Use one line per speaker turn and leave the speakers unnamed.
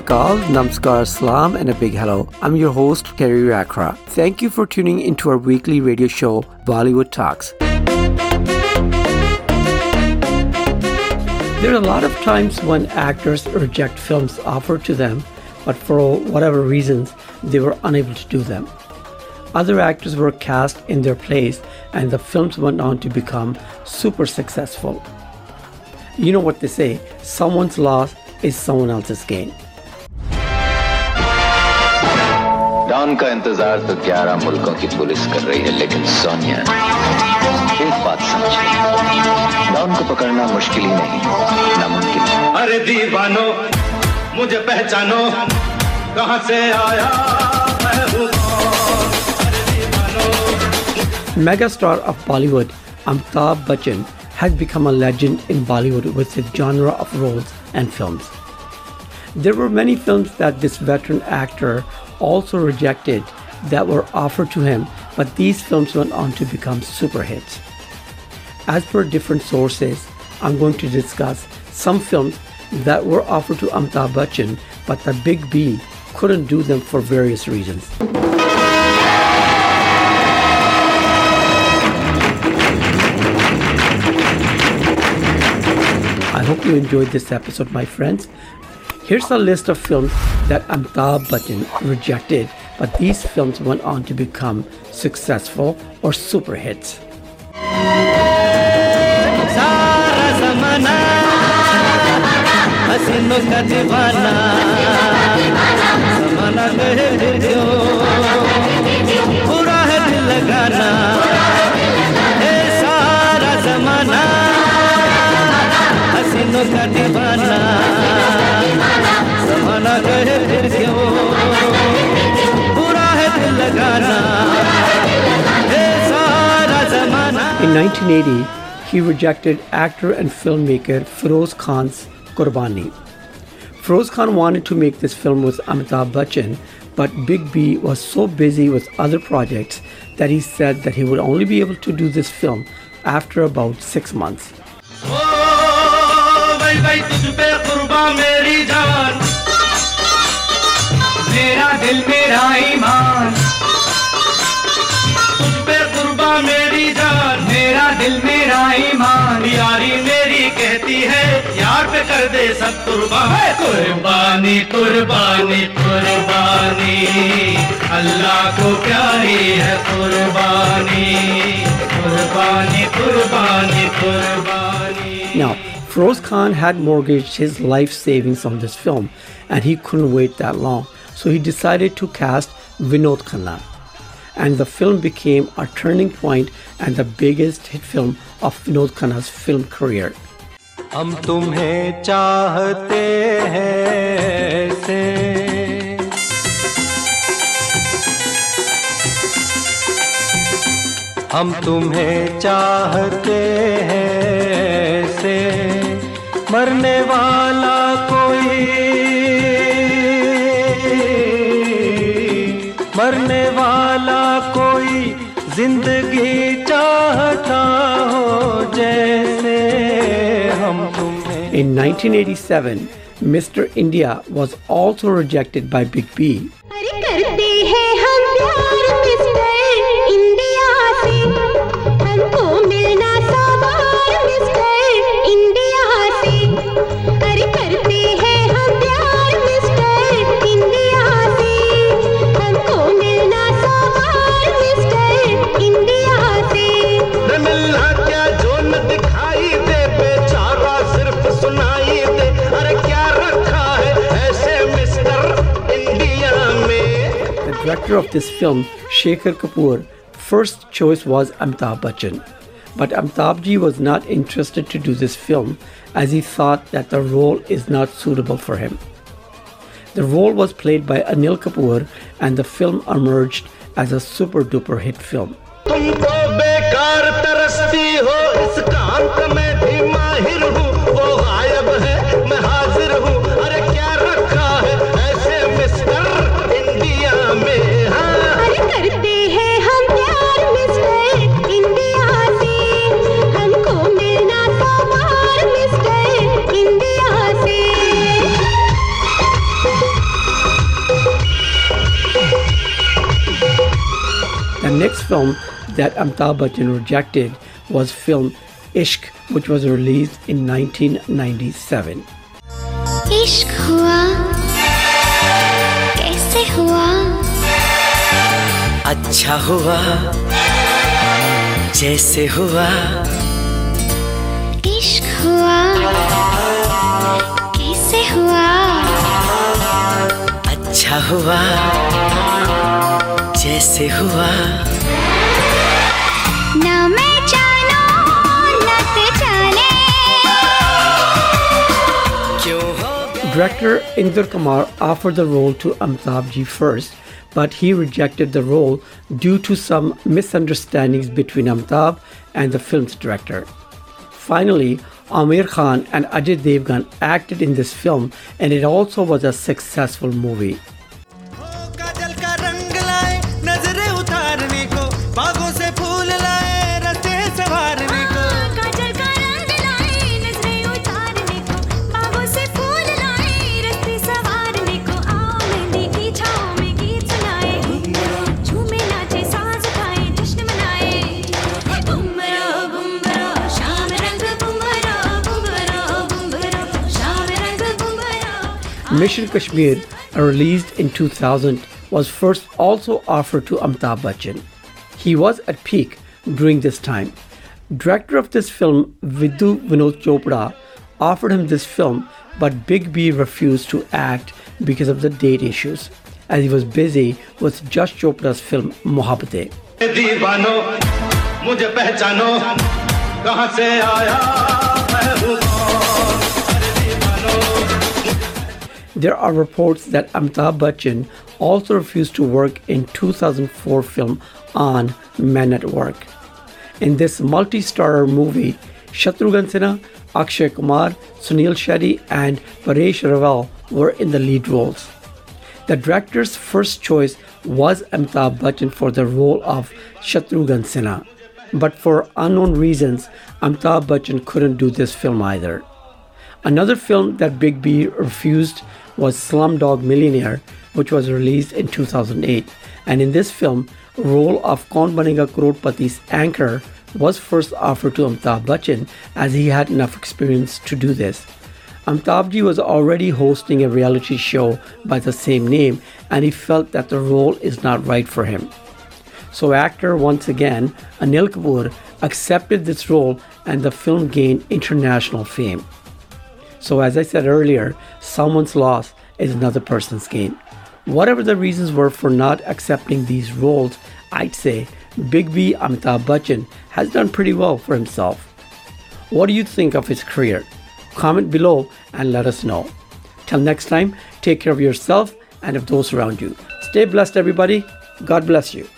Akal, Namaskar, Salam, and a big hello. I'm your host, Kerry Rakra. Thank you for tuning into our weekly radio show, Bollywood Talks. There are a lot of times when actors reject films offered to them, but for whatever reasons, they were unable to do them. Other actors were cast in their place, and the films went on to become super successful. You know what they say someone's loss is someone else's gain.
Don का इंतज़ार तो ग्यारह मुल्कों की police कर रही है लेकिन सोनिया एक बात समझे डॉन को पकड़ना मुश्किल ही नहीं नामुमकिन
अरे दीवानो मुझे पहचानो कहाँ से आया
Megastar of Bollywood, Amitabh Bachchan, has become a legend in Bollywood with his genre of roles and films. There were many films that this veteran actor also rejected that were offered to him, but these films went on to become super hits. As per different sources, I'm going to discuss some films that were offered to Amitabh Bachchan, but the Big B couldn't do them for various reasons. I hope you enjoyed this episode, my friends. Here's a list of films that Amitabh Bachchan rejected, but these films went on to become successful or super hits.
जमाना कहे फिर क्यों बुरा है दिल लगाना हे सारा जमाना
In 1980, he rejected actor and filmmaker Feroz Khan's Qurbani. Feroz Khan wanted to make this film with Amitabh Bachchan, but Big B was so busy with other projects that he said that he would only be able to do this film after about six months.
ओ भाई भाई तुझ पे कुर्बा मेरी जान मेरा दिल मेरा ईमान तुझ पे कुर्बा मेरी जान मेरा दिल मेरा ईमान यारी मेरी कहती है यार पे कर दे सब कुर्बा है कुर्बानी कुर्बानी कुर्बानी अल्लाह को प्यारी है कुर्बानी कुर्बानी कुर्बानी कुर्बानी
Now, Feroz Khan had mortgaged his life savings on this film, and he couldn't wait that long, so he decided to cast Vinod Khanna. And the film became a turning point and the biggest hit film of Vinod Khanna's film career.
हम तुम्हें चाहते हैं ऐसे हम तुम्हें चाहते हैं ऐसे मरने वाला कोई मरने वाला कोई ज़िंदगी चाहता हो जैसे हम तुम्हें
In 1987, Mr. India was also rejected by Big B. director of this film, Shekhar Kapoor, first choice was Amitabh Bachchan. But Amitabh ji was not interested to do this film as he thought that the role is not suitable for him. The role was played by Anil Kapoor and the film emerged as a super duper hit film. first film that Amitabh Bachchan rejected was film Ishq, which was released in 1997.
इश्क हुआ कैसे हुआ
अच्छा हुआ जैसे हुआ
इश्क हुआ कैसे हुआ
अच्छा हुआ हुआ
Director Indra Kumar offered the role to Amitabh Ji first, but he rejected the role due to some misunderstandings between Amitabh and the film's director. Finally, Amir Khan and Ajay Devgan acted in this film, and it also was a successful movie. Mission Kashmir, released in 2000, was first also offered to Amitabh Bachchan. He was at peak during this time. Director of this film, Vidhu Vinod Chopra, offered him this film, but Big B refused to act because of the date issues, as he was busy with Yash Chopra's film Mohabbatein.
मुझे पहचानो कहाँ से आया मैं हूँ
There are reports that Amitabh Bachchan also refused to work in 2004 film Aan Men at Work. In this multi-starrer movie, Shatrughan Sinha, Akshay Kumar, Sunil Shetty, and Paresh Rawal were in the lead roles. The director's first choice was Amitabh Bachchan for the role of Shatrughan Sinha, but for unknown reasons, Amitabh Bachchan couldn't do this film either. Another film that Big B refused was Slumdog Millionaire, which was released in 2008. And in this film, role of Kaun Banega Crorepati's anchor was first offered to Amitabh Bachchan as he had enough experience to do this. Amitabh Ji was already hosting a reality show by the same name and he felt that the role is not right for him. So actor once again, Anil Kapoor, accepted this role and the film gained international fame. So, as I said earlier, someone's loss is another person's gain. Whatever the reasons were for not accepting these roles, I'd say Big B Amitabh Bachchan has done pretty well for himself. What do you think of his career? Comment below and let us know. Till next time, take care of yourself and of those around you. Stay blessed, everybody. God bless you.